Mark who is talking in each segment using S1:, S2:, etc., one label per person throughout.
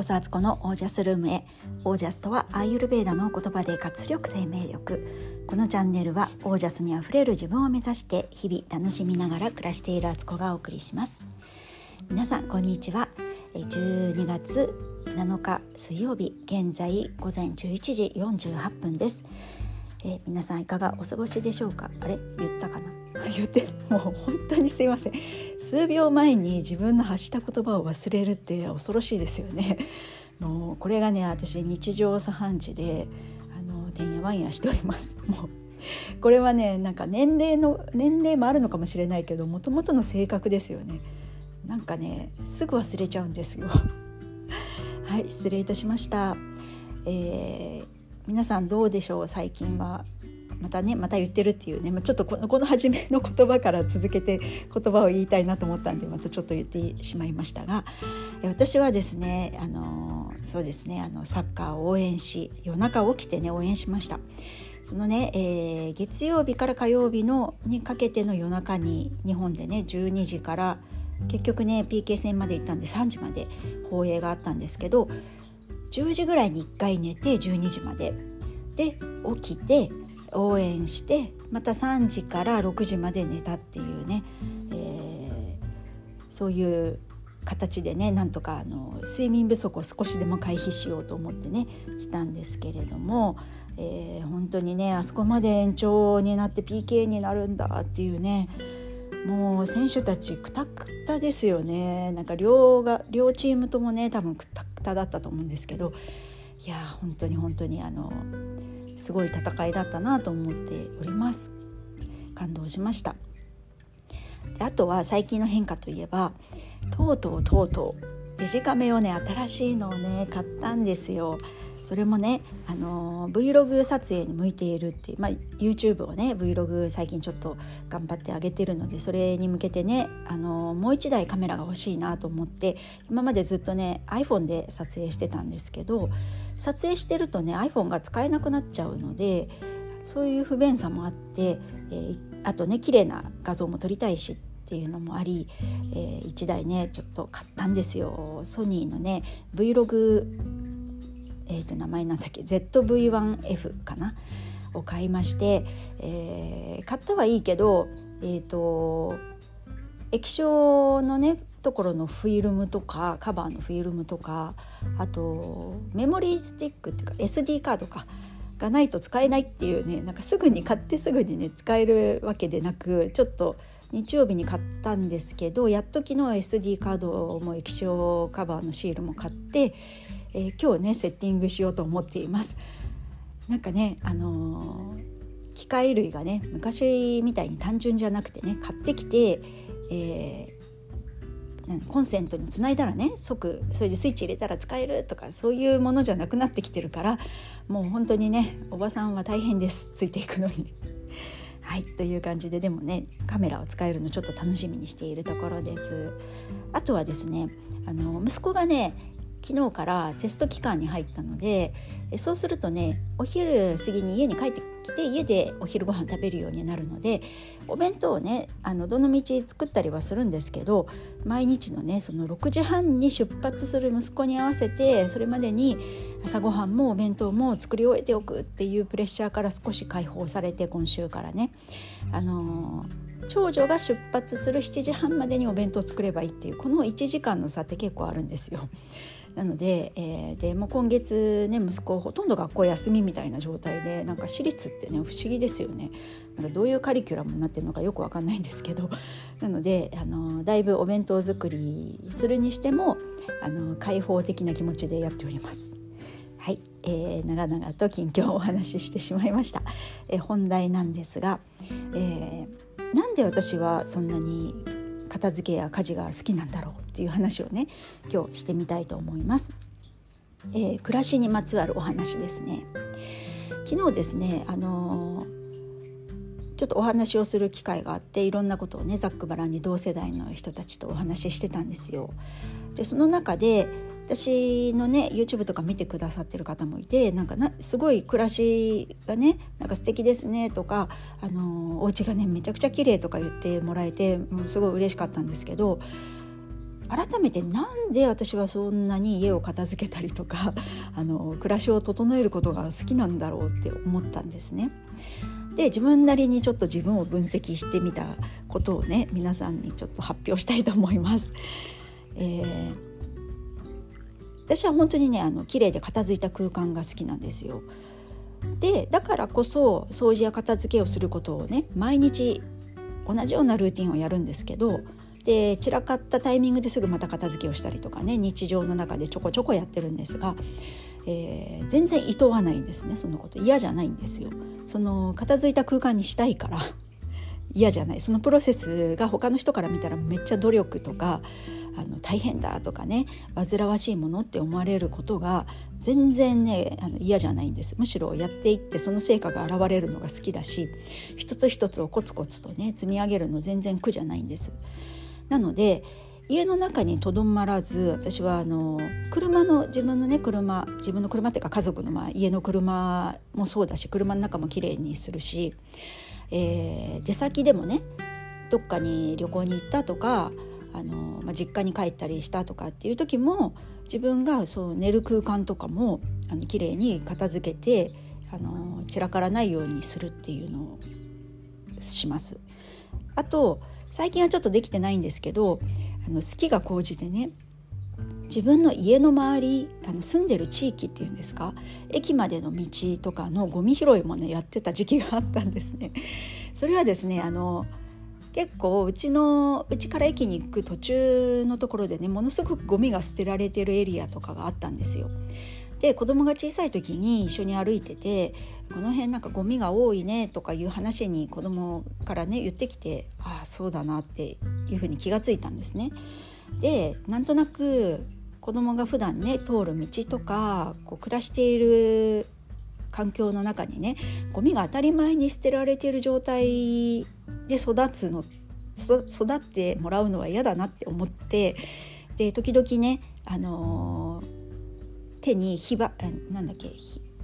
S1: こそアツコのオージャスルームへ。オージャスとはアーユルベーダの言葉で活力生命力。このチャンネルはオージャスにあふれる自分を目指して日々楽しみながら暮らしているアツコがお送りします。皆さんこんにちは。12月7日水曜日現在午前11時48分です。え皆さんいかがお過ごしでしょうか？あれ？言ったかな？言ってもう本当にすいません。数秒前に自分の発した言葉を忘れるって恐ろしいですよね。もうこれがね私日常茶飯事であのてんやわんやしております。もうこれはねなんか年齢の年齢もあるのかもしれないけどもともとの性格ですよね。なんかねすぐ忘れちゃうんですよ。はい失礼いたしました、えー、皆さんどうでしょう？最近は。またねまた言ってるっていうね、まあ、ちょっとこのこの初めの言葉から続けて言葉を言いたいなと思ったんでまたちょっと言ってしまいましたが私はですねあのそうですねあのサッカーを応援し夜中起きてね応援しました。そのね、えー、月曜日から火曜日のにかけての夜中に日本でね12時から結局ね PK 戦まで行ったんで3時まで放映があったんですけど10時ぐらいに1回寝て12時までで起きて応援してまた3時から6時まで寝たっていうね、えー、そういう形でねなんとかあの睡眠不足を少しでも回避しようと思ってねしたんですけれども、えー、本当にねあそこまで延長になって PK になるんだっていうねもう選手たちくたくたですよね。なんか両が両チームともね多分くたくただったと思うんですけどいや本当に本当にあのすごい戦いだったなと思っております。感動しました。であとは最近の変化といえばとうとうとうとうデジカメをね新しいのをね買ったんですよ。それもね、あの Vlog 撮影に向いているっていう、まあ、YouTube をね Vlog 最近ちょっと頑張ってあげてるのでそれに向けてね、あのもう一台カメラが欲しいなと思って今までずっとね iPhone で撮影してたんですけど撮影してるとね iPhone が使えなくなっちゃうのでそういう不便さもあって、えー、あとね綺麗な画像も撮りたいしっていうのもあり、えー、1台ねちょっと買ったんですよ。ソニーのね Vlog えー、と名前なんだっけ ZV-1F かな？を買いまして、えー、買ったはいいけどえっ、ー、と液晶のねところのフィルムとかカバーのフィルムとかあとメモリースティックっていうか SD カードかがないと使えないっていうねなんかすぐに買ってすぐにね使えるわけでなくちょっと日曜日に買ったんですけどやっと昨日 SD カードも液晶カバーのシールも買って、えー、今日ねセッティングしようと思っています。なんかねあのー、機械類がね昔みたいに単純じゃなくてね買ってきて、えー、コンセントにつないだらね即それでスイッチ入れたら使えるとかそういうものじゃなくなってきてるからもう本当にねおばさんは大変ですついていくのに。はいという感じででもねカメラを使えるのちょっと楽しみにしているところです。あとはですねあの息子がね昨日からテスト期間に入ったのでそうするとねお昼過ぎに家に帰ってきて家でお昼ご飯食べるようになるのでお弁当をねあのどの道作ったりはするんですけど毎日のねその6時半に出発する息子に合わせてそれまでに朝ごはんもお弁当も作り終えておくっていうプレッシャーから少し解放されて今週からねあの長女が出発する7時半までにお弁当作ればいいっていうこの1時間の差って結構あるんですよ。なので,、えー、でもう今月ね息子ほとんど学校休みみたいな状態でなんか私立ってね不思議ですよねなんかどういうカリキュラムになってるのかよく分かんないんですけど なのであのだいぶお弁当作りするにしてもあの開放的な気持ちでやっております。はい、えー、長々と近況をお話ししてしまいました。えー、本題なんですが、えー、なんで私はそんなに片付けや家事が好きなんだろうっていう話をね今日してみたいと思います。えー、暮らしにまつわるお話ですね。昨日ですねあのー、ちょっとお話をする機会があっていろんなことをねざっくばらんに同世代の人たちとお話ししてたんですよ。でその中で私のね YouTube とか見てくださってる方もいてなんかなすごい暮らしがねなんか素敵ですねとかあのお家がねめちゃくちゃ綺麗とか言ってもらえてもうすごい嬉しかったんですけど改めてなんで私はそんなに家を片付けたりとか あの暮らしを整えることが好きなんだろうって思ったんですね。で自分なりにちょっと自分を分析してみたことをね皆さんにちょっと発表したいと思います。えー、私は本当にねあの綺麗で片付いた空間が好きなんですよ。でだからこそ掃除や片付けをすることをね毎日同じようなルーティンをやるんですけどで散らかったタイミングですぐまた片付けをしたりとかね日常の中でちょこちょこやってるんですが、えー、全然いとわないんですねそのこと嫌じゃないんですよ。その片付いた空間にしたいから嫌じゃないそのプロセスが他の人から見たらめっちゃ努力とかあの大変だとかね煩わしいものって思われることが全然ねあの嫌じゃないんですむしろやっていってその成果が現れるのが好きだし一つ一つをコツコツとね積み上げるの全然苦じゃないんです。なので家の中にとどまらず私はあの車の自分のね車自分の車っていうか家族の、まあ、家の車もそうだし車の中もきれいにするし、えー、出先でもねどっかに旅行に行ったとかあの、まあ、実家に帰ったりしたとかっていう時も自分がそう寝る空間とかもあの綺麗に片付けてあの散らからないようにするっていうのをします。あと最近はちょっとできてないんですけどあの好きが高じてね自分の家の周りあの住んでる地域っていうんですか？駅までの道とかのゴミ拾いもねやってた時期があったんですね。それはですねあの結構うちのうちから駅に行く途中のところでねものすごくゴミが捨てられてるエリアとかがあったんですよ。で子供が小さい時に一緒に歩いててこの辺なんかゴミが多いねとかいう話に子供からね言ってきてああそうだなっていうふうに気がついたんですね。でなんとなく子供が普段ね通る道とかこう暮らしている環境の中にねゴミが当たり前に捨てられている状態で育つの育ってもらうのは嫌だなって思ってで時々ね、あのー、手に火ばなんだっけ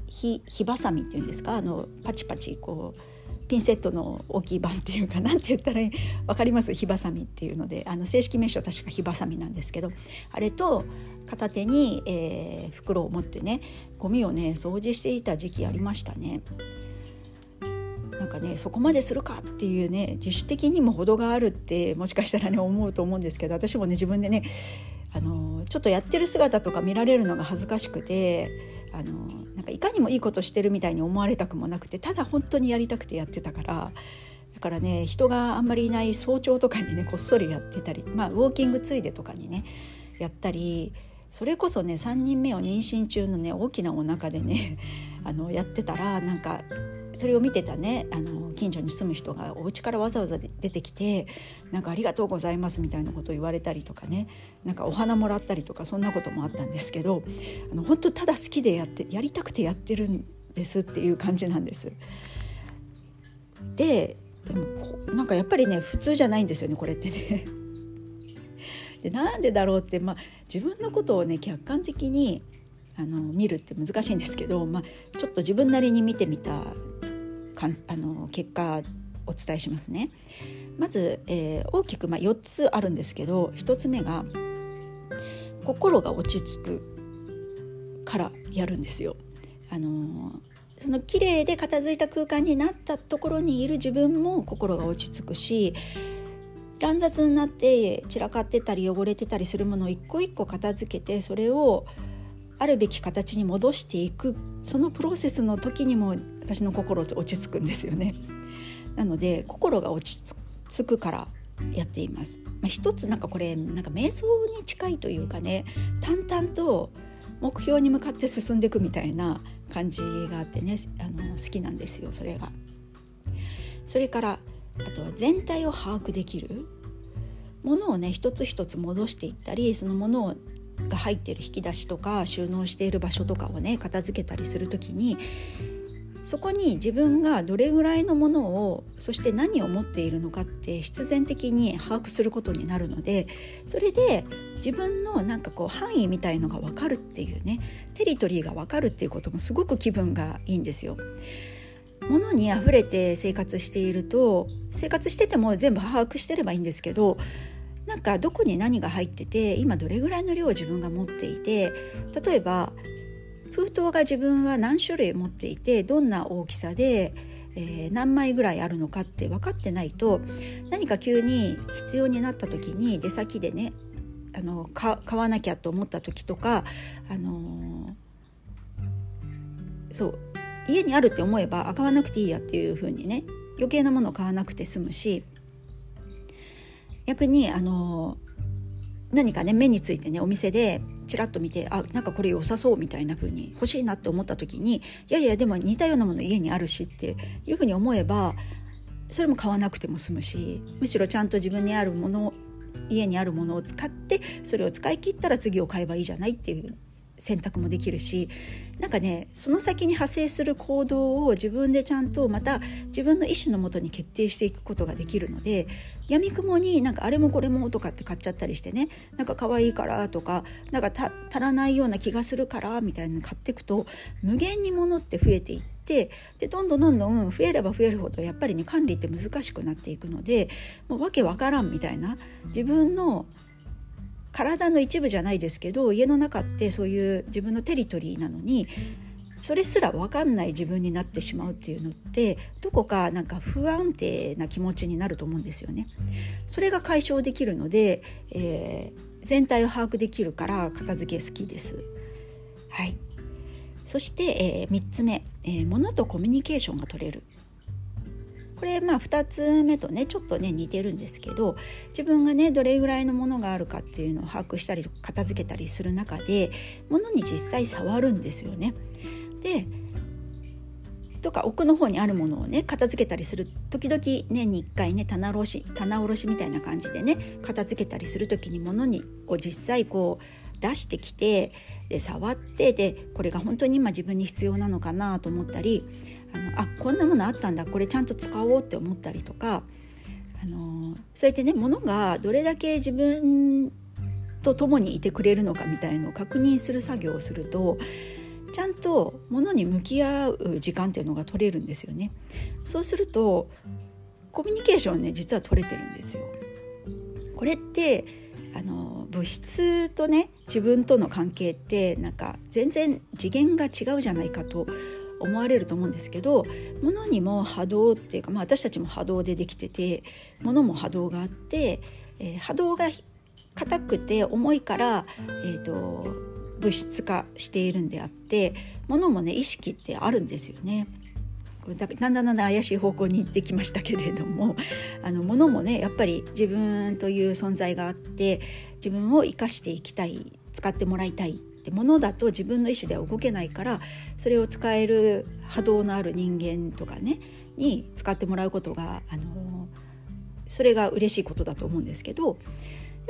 S1: 火火ばさみっていうんですか？あのパチパチこうピンセットの大きい版っていうかなんて言ったら分かります？火ばさみっていうので。あの正式名称確か火ばさみなんですけど。あれと片手に、えー、袋を持ってねゴミをね掃除していた時期ありましたね。なんかねそこまでするかっていうね自主的にも程があるってもしかしたらね思うと思うんですけど私もね自分でねあのちょっとやってる姿とか見られるのが恥ずかしくてあのなんかいかにもいいことしてるみたいに思われたくもなくてただ本当にやりたくてやってたからだからね人があんまりいない早朝とかにねこっそりやってたりまあウォーキングついでとかにねやったりそれこそね3人目を妊娠中のね大きなお腹でねあのやってたらなんかそれを見てたねあの近所に住む人がお家からわざわざ出てきて「なんかありがとうございます」みたいなことを言われたりとかねなんかお花もらったりとかそんなこともあったんですけどあの本当ただ好きでやってやりたくてやってるんですっていう感じなんです。ででもなんかやっぱりね普通じゃないんですよねこれってね。でなんでだろうって、まあ、自分のことをね客観的にあの見るって難しいんですけど、まあ、ちょっと自分なりに見てみたかんあの結果お伝えしますね。まず、えー、大きく、まあ、4つあるんですけど1つ目が心が落ち着くからやるんですよ。あのその綺麗で片付いた空間になったところにいる自分も心が落ち着くし乱雑になって散らかってたり汚れてたりするものを一個一個片付けてそれをあるべき形に戻していくそのプロセスの時にも私の心って落ち着くんですよね。なので心が落ち着くからやっています。まあ、一つなんかこれなんか瞑想に近いというかね淡々と目標に向かって進んでいくみたいな感じがあってねあの好きなんですよそれが。それからあとは全体を把握できるものをね一つ一つ戻していったりそのものをが入っている引き出しとか収納している場所とかをね片付けたりする時にそこに自分がどれぐらいのものをそして何を持っているのかって必然的に把握することになるのでそれで自分のなんかこう範囲みたいのが分かるっていうねテリトリーが分かるっていうこともすごく気分がいいんですよ。物に溢れて生活していると生活してても全部把握してればいいんですけどなんかどこに何が入ってて今どれぐらいの量を自分が持っていて例えば封筒が自分は何種類持っていてどんな大きさで、えー、何枚ぐらいあるのかって分かってないと何か急に必要になった時に出先でねあの買わなきゃと思った時とか、あのー、そう家にあるって思えば買わなくていいやっていう風にね余計なものを買わなくて済むし逆にあの何かね目についてねお店でちらっと見てあなんかこれ良さそうみたいな風に欲しいなって思った時にいやいやでも似たようなもの家にあるしっていう風に思えばそれも買わなくても済むしむしろちゃんと自分にあるもの家にあるものを使ってそれを使い切ったら次を買えばいいじゃないっていう選択もできるしなんかねその先に派生する行動を自分でちゃんとまた自分の意思のもとに決定していくことができるのでやみくもになんかあれもこれもとかって買っちゃったりしてねなんか可愛いからとかなんか足らないような気がするからみたいなの買っていくと無限に物って増えていってでどんどんどんどん増えれば増えるほどやっぱりね管理って難しくなっていくのでもうわけわからんみたいな自分の体の一部じゃないですけど家の中ってそういう自分のテリトリーなのにそれすら分かんない自分になってしまうっていうのってどこかなんか不安定な気持ちになると思うんですよね。それが解消できるので、えー、全体を把握できるから片付け好きです。はい、そして、えー、3つ目、えー、物とコミュニケーションが取れるこれまあ2つ目とねちょっとね似てるんですけど自分がねどれぐらいのものがあるかっていうのを把握したり片付けたりする中で物に実際触るんですよね。でとか奥の方にあるものをね片付けたりする時々年に1回ね棚卸し棚卸しみたいな感じでね片付けたりする時に物にを実際こう出してきてで触ってでこれが本当に今自分に必要なのかなと思ったりあのあこんなものあったんだこれちゃんと使おうって思ったりとかあのそうやってね物がどれだけ自分と共にいてくれるのかみたいのを確認する作業をするとちゃんと物に向き合う時間っていうのが取れるんですよね。そうするとコミュニケーションね実は取れてるんですよ。これってあの物質とね自分との関係ってなんか全然次元が違うじゃないかと思われると思うんですけど物にも波動っていうか、まあ、私たちも波動でできてて物も波動があって、えー、波動が硬くて重いから、えーと、物質化しているんであって物もね意識ってあるんですよね。だんだんだんだん怪しい方向に行ってきましたけれどもあの物もねやっぱり自分という存在があって自分を生かしていきたい使ってもらいたいってものだと自分の意思では動けないからそれを使える波動のある人間とかねに使ってもらうことがあのそれが嬉しいことだと思うんですけど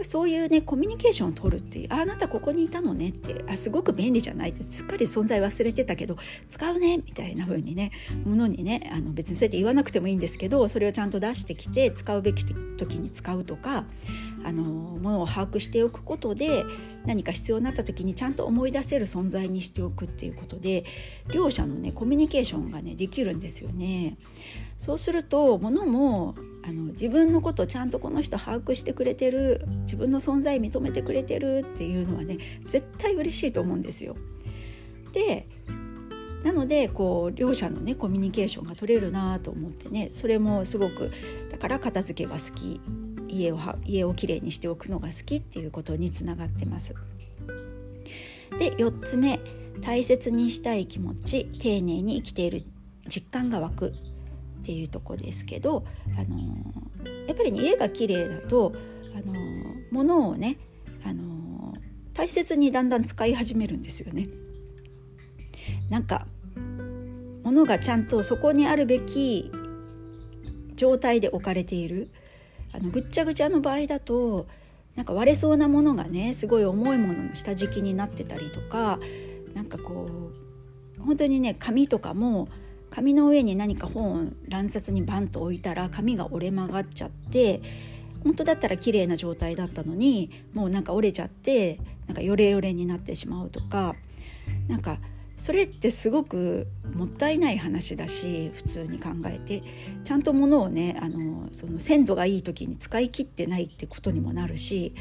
S1: そういうねコミュニケーションを取るっていうああなたここにいたのねってあすごく便利じゃないってすっかり存在忘れてたけど使うねみたいな風にねものにねあの別にそうやって言わなくてもいいんですけどそれをちゃんと出してきて使うべき時に使うとかあのものを把握しておくことで何か必要になった時にちゃんと思い出せる存在にしておくっていうことで両者のねコミュニケーションがねできるんですよね。そうすると物もあの自分のことちゃんとこの人把握してくれてる自分の存在認めてくれてるっていうのはね絶対嬉しいと思うんですよ。でなのでこう両者のねコミュニケーションが取れるなと思ってねそれもすごくだから片付けが好き家を家をきれいにしておくのが好きっていうことにつながってます。で4つ目大切にしたい気持ち丁寧に生きている実感が湧くっていうとこですけど、あのやっぱり、ね、家が綺麗だと、あの物をね、あの大切にだんだん使い始めるんですよね。なんか物がちゃんとそこにあるべき状態で置かれているあのぐっちゃぐちゃの場合だとなんか割れそうなものがねすごい重いものの下敷きになってたりとかなんかこう本当にね紙とかも紙の上に何か本を乱雑にバンと置いたら紙が折れ曲がっちゃって本当だったら綺麗な状態だったのにもうなんか折れちゃってなんかヨレヨレになってしまうとかなんかそれってすごくもったいない話だし普通に考えて。ちゃんと物をねあのその鮮度がいい時に使い切ってないってことにもなるし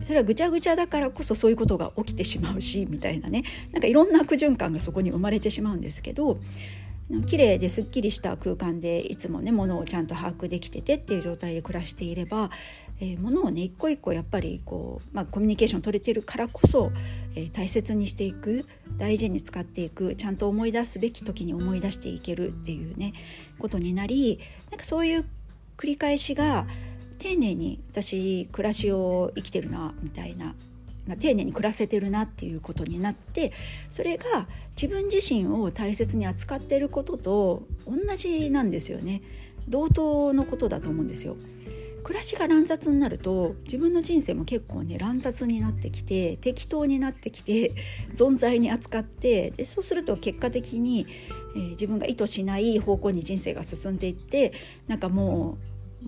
S1: それはぐちゃぐちゃだからこそそういうことが起きてしまうしみたいなね。なんかいろんな悪循環がそこに生まれてしまうんですけど綺麗ですっきりした空間でいつもね物をちゃんと把握できててっていう状態で暮らしていれば、えー、物をね一個一個やっぱりこう、まあ、コミュニケーション取れてるからこそ、えー、大切にしていく大事に使っていくちゃんと思い出すべき時に思い出していけるっていうねことになりなんかそういう繰り返しが丁寧に私暮らしを生きてるなみたいなまあ、丁寧に暮らせてるなっていうことになってそれが自分自身を大切に扱ってることと同じなんですよね。同等のことだと思うんですよ。暮らしが乱雑になると自分の人生も結構ね乱雑になってきて適当になってきて存在に扱ってでそうすると結果的に、えー、自分が意図しない方向に人生が進んでいってなんかも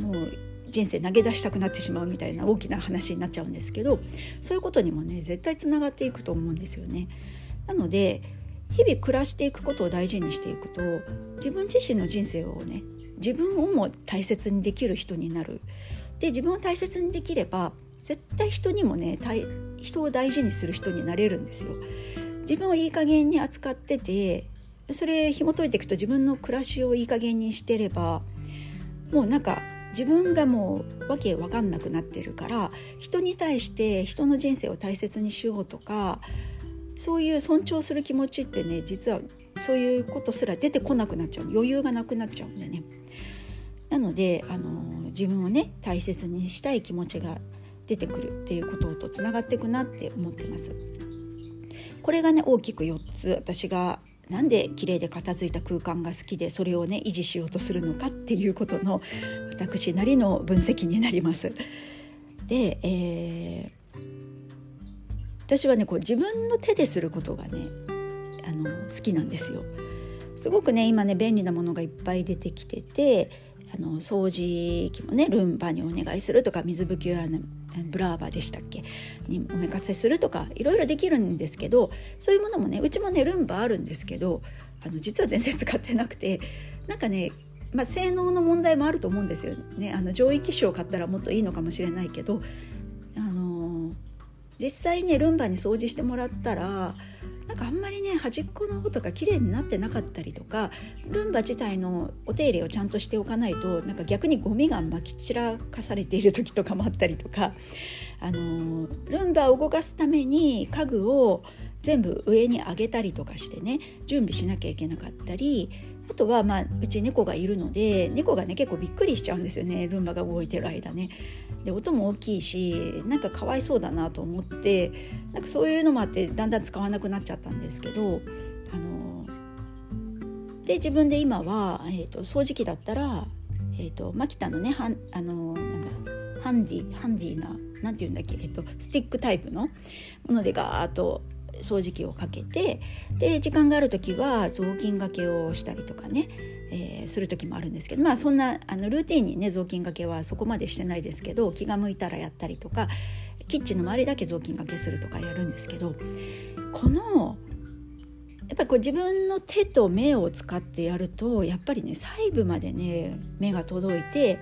S1: うもう人生投げ出したくなってしまうみたいな大きな話になっちゃうんですけどそういうことにもね絶対つながっていくと思うんですよね。なので日々暮らしていくことを大事にしていくと自分自身の人生をね自分をも大切にできる人になる。で自分を大切にできれば絶対人にもね人を大事にする人になれるんですよ。自分をいい加減に扱っててそれ紐解いていくと自分の暮らしをいい加減にしてればもうなんか自分がもうわけわかんなくなってるから人に対して人の人生を大切にしようとかそういう尊重する気持ちってね実はそういうことすら出てこなくなっちゃう余裕がなくなっちゃうんでね。なのであの自分をね大切にしたい気持ちが出てくるっていうこととつながっていくなって思ってます。これがね大きく4つ私がなんで綺麗で片付いた空間が好きでそれをね維持しようとするのかっていうことの私なりの分析になります。で、えー、私はねこう自分の手ですることがねあの好きなんですよ。すごくね今ね便利なものがいっぱい出てきててあの掃除機もねルンバにお願いするとか水拭きは、ブラーバでしたっけ？におめかせするとかいろいろできるんですけどそういうものもねうちもねルンバあるんですけどあの実は全然使ってなくてなんかねまあ、性能の問題もあると思うんですよね。あの上位機種を買ったらもっといいのかもしれないけど、あのー、実際ねルンバに掃除してもらったらなんかあんまりね端っこの方とか綺麗になってなかったりとかルンバ自体のお手入れをちゃんとしておかないとなんか逆にゴミがまき散らかされている時とかもあったりとか、あのルンバを動かすために家具を全部上に上げたりとかしてね準備しなきゃいけなかったりあとはまあうち猫がいるので猫がね結構びっくりしちゃうんですよねルンバが動いてる間ね。で音も大きいしなんかかわいそうだなと思ってなんかそういうのもあってだんだん使わなくなっちゃったんですけどあので自分で今は、えーと、掃除機だったら、えーと、マキタのねはんあのなんだハンディハンディな何て言うんだっけ、えー、とスティックタイプのものでガーッと掃除機をかけてで時間がある時は雑巾がけをしたりとかね、えー、する時もあるんですけどまあそんなあのルーティンにね雑巾がけはそこまでしてないですけど気が向いたらやったりとかキッチンの周りだけ雑巾がけするとかやるんですけどこのやっぱりこう自分の手と目を使ってやるとやっぱりね細部までね目が届いて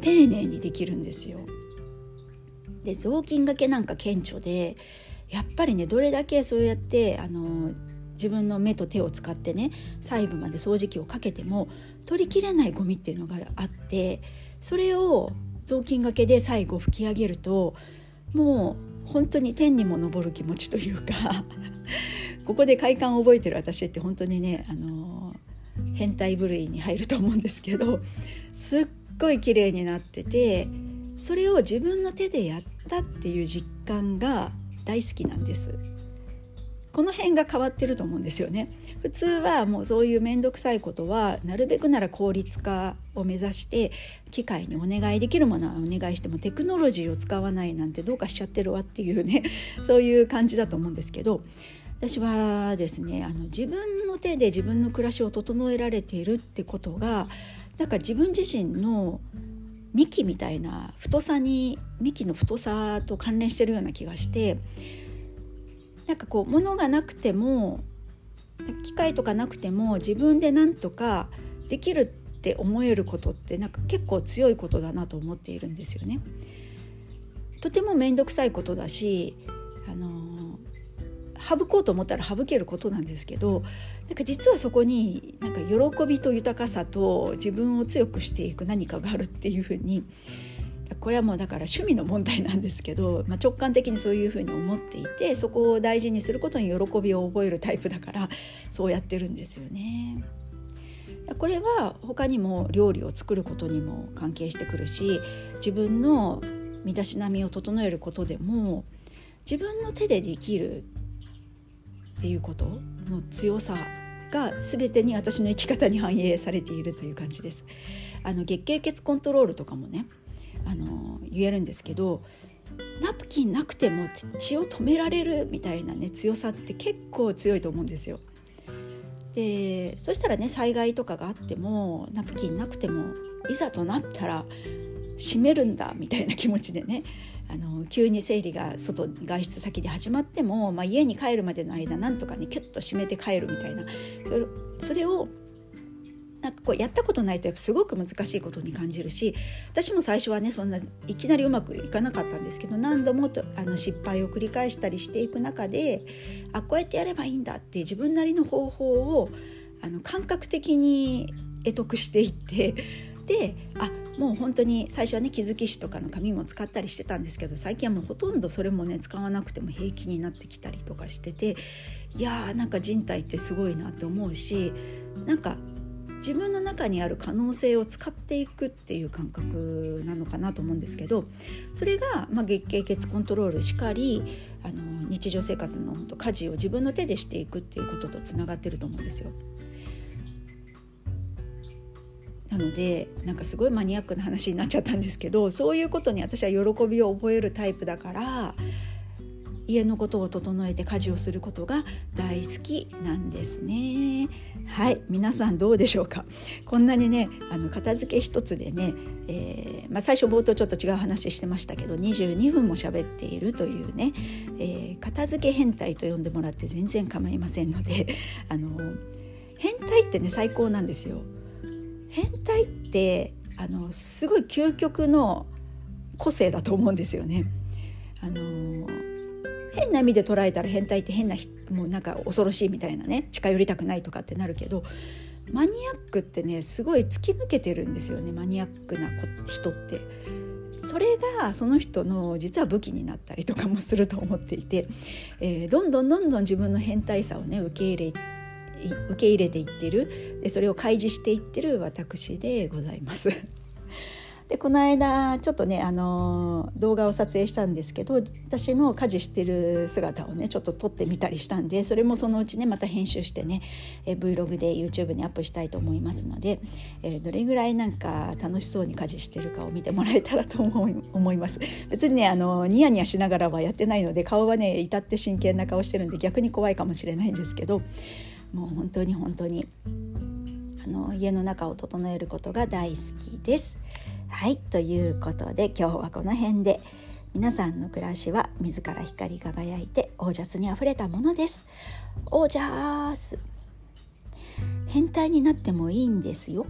S1: 丁寧にできるんですよ。で雑巾がけなんか顕著でやっぱりねどれだけそうやってあの自分の目と手を使ってね細部まで掃除機をかけても取りきれないゴミっていうのがあってそれを雑巾がけで最後拭き上げるともう本当に天にも昇る気持ちというか ここで快感を覚えてる私って本当にねあの変態部類に入ると思うんですけどすっごい綺麗になっててそれを自分の手でやったっていう実感が大好きなんです。この辺が変わってると思うんですよね。普通はもうそういう面倒くさいことはなるべくなら効率化を目指して機械にお願いできるものはお願いしてもテクノロジーを使わないなんてどうかしちゃってるわっていうねそういう感じだと思うんですけど私はですねあの自分の手で自分の暮らしを整えられているってことがなんか自分自身の幹みたいな太さに幹の太さと関連してるような気がしてなんかこう物がなくても機械とかなくても自分でなんとかできるって思えることってなんか結構強いことだなと思っているんですよね。とても面倒くさいことだし、あの省こうと思ったら省けることなんですけどなんか実はそこになんか喜びと豊かさと自分を強くしていく何かがあるっていうふうにこれはもうだから趣味の問題なんですけど、まあ、直感的にそういうふうに思っていてそこを大事にすることに喜びを覚えるタイプだからそうやってるんですよね。これは他にも料理を作ることにも関係してくるし自分の身だしなみを整えることでも自分の手でできるっていうことの強さが全てに私の生き方に反映されているという感じです。あの月経血コントロールとかもねあの言えるんですけどナプキンなくても血を止められるみたいなね強さって結構強いと思うんですよ。でそしたらね災害とかがあってもナプキンなくてもいざとなったら閉めるんだみたいな気持ちでねあの急に生理が外外出先で始まっても、まあ、家に帰るまでの間なんとかねキュッと閉めて帰るみたいなそれそれをなんかこうやったことないとやっぱすごく難しいことに感じるし私も最初はねそんないきなりうまくいかなかったんですけど何度もとあの失敗を繰り返したりしていく中であこうやってやればいいんだって自分なりの方法をあの感覚的に得得していってであもう本当に最初はね気づき紙とかの紙も使ったりしてたんですけど最近はもうほとんどそれもね使わなくても平気になってきたりとかしてていやーなんか人体ってすごいなって思うしなんか自分の中にある可能性を使っていくっていう感覚なのかなと思うんですけどそれが、まあ、月経血コントロールしかりあの日常生活の家事を自分の手でしていくっていうこととつながってると思うんですよ。なのでなんかすごいマニアックな話になっちゃったんですけどそういうことに私は喜びを覚えるタイプだから家のことを整えて家事をすることが大好きなんですね。はい皆さんどうでしょうか？こんなにねあの片付け一つでね、えー、まあ、最初冒頭ちょっと違う話してましたけど22分も喋っているというね、えー、片付け変態と呼んでもらって全然構いませんのであの変態ってね最高なんですよ。変態ってあのすごい究極の個性だと思うんですよね。あの変な意味で捉えたら変態って変なもうなんか恐ろしいみたいなね近寄りたくないとかってなるけどマニアックってねすごい突き抜けてるんですよねマニアックな人って。それがその人の実は武器になったりとかもすると思っていて、えー、どんどんどんどん自分の変態さをね受け入れ受け入れていってるでそれを開示していってる私でございます。でこの間ちょっとねあの動画を撮影したんですけど私の家事してる姿をねちょっと撮ってみたりしたんでそれもそのうちねまた編集してねえ Vlog で YouTube にアップしたいと思いますので、えどれぐらいなんか楽しそうに家事してるかを見てもらえたらと思い 思います別にねあのニヤニヤしながらはやってないので顔はね至って真剣な顔してるんで逆に怖いかもしれないんですけどもう本当に本当にあの家の中を整えることが大好きです。はいということで今日はこの辺で皆さんの暮らしは自ら光り輝いてオージャスにあふれたものです。オージャース変態になってもいいんですよ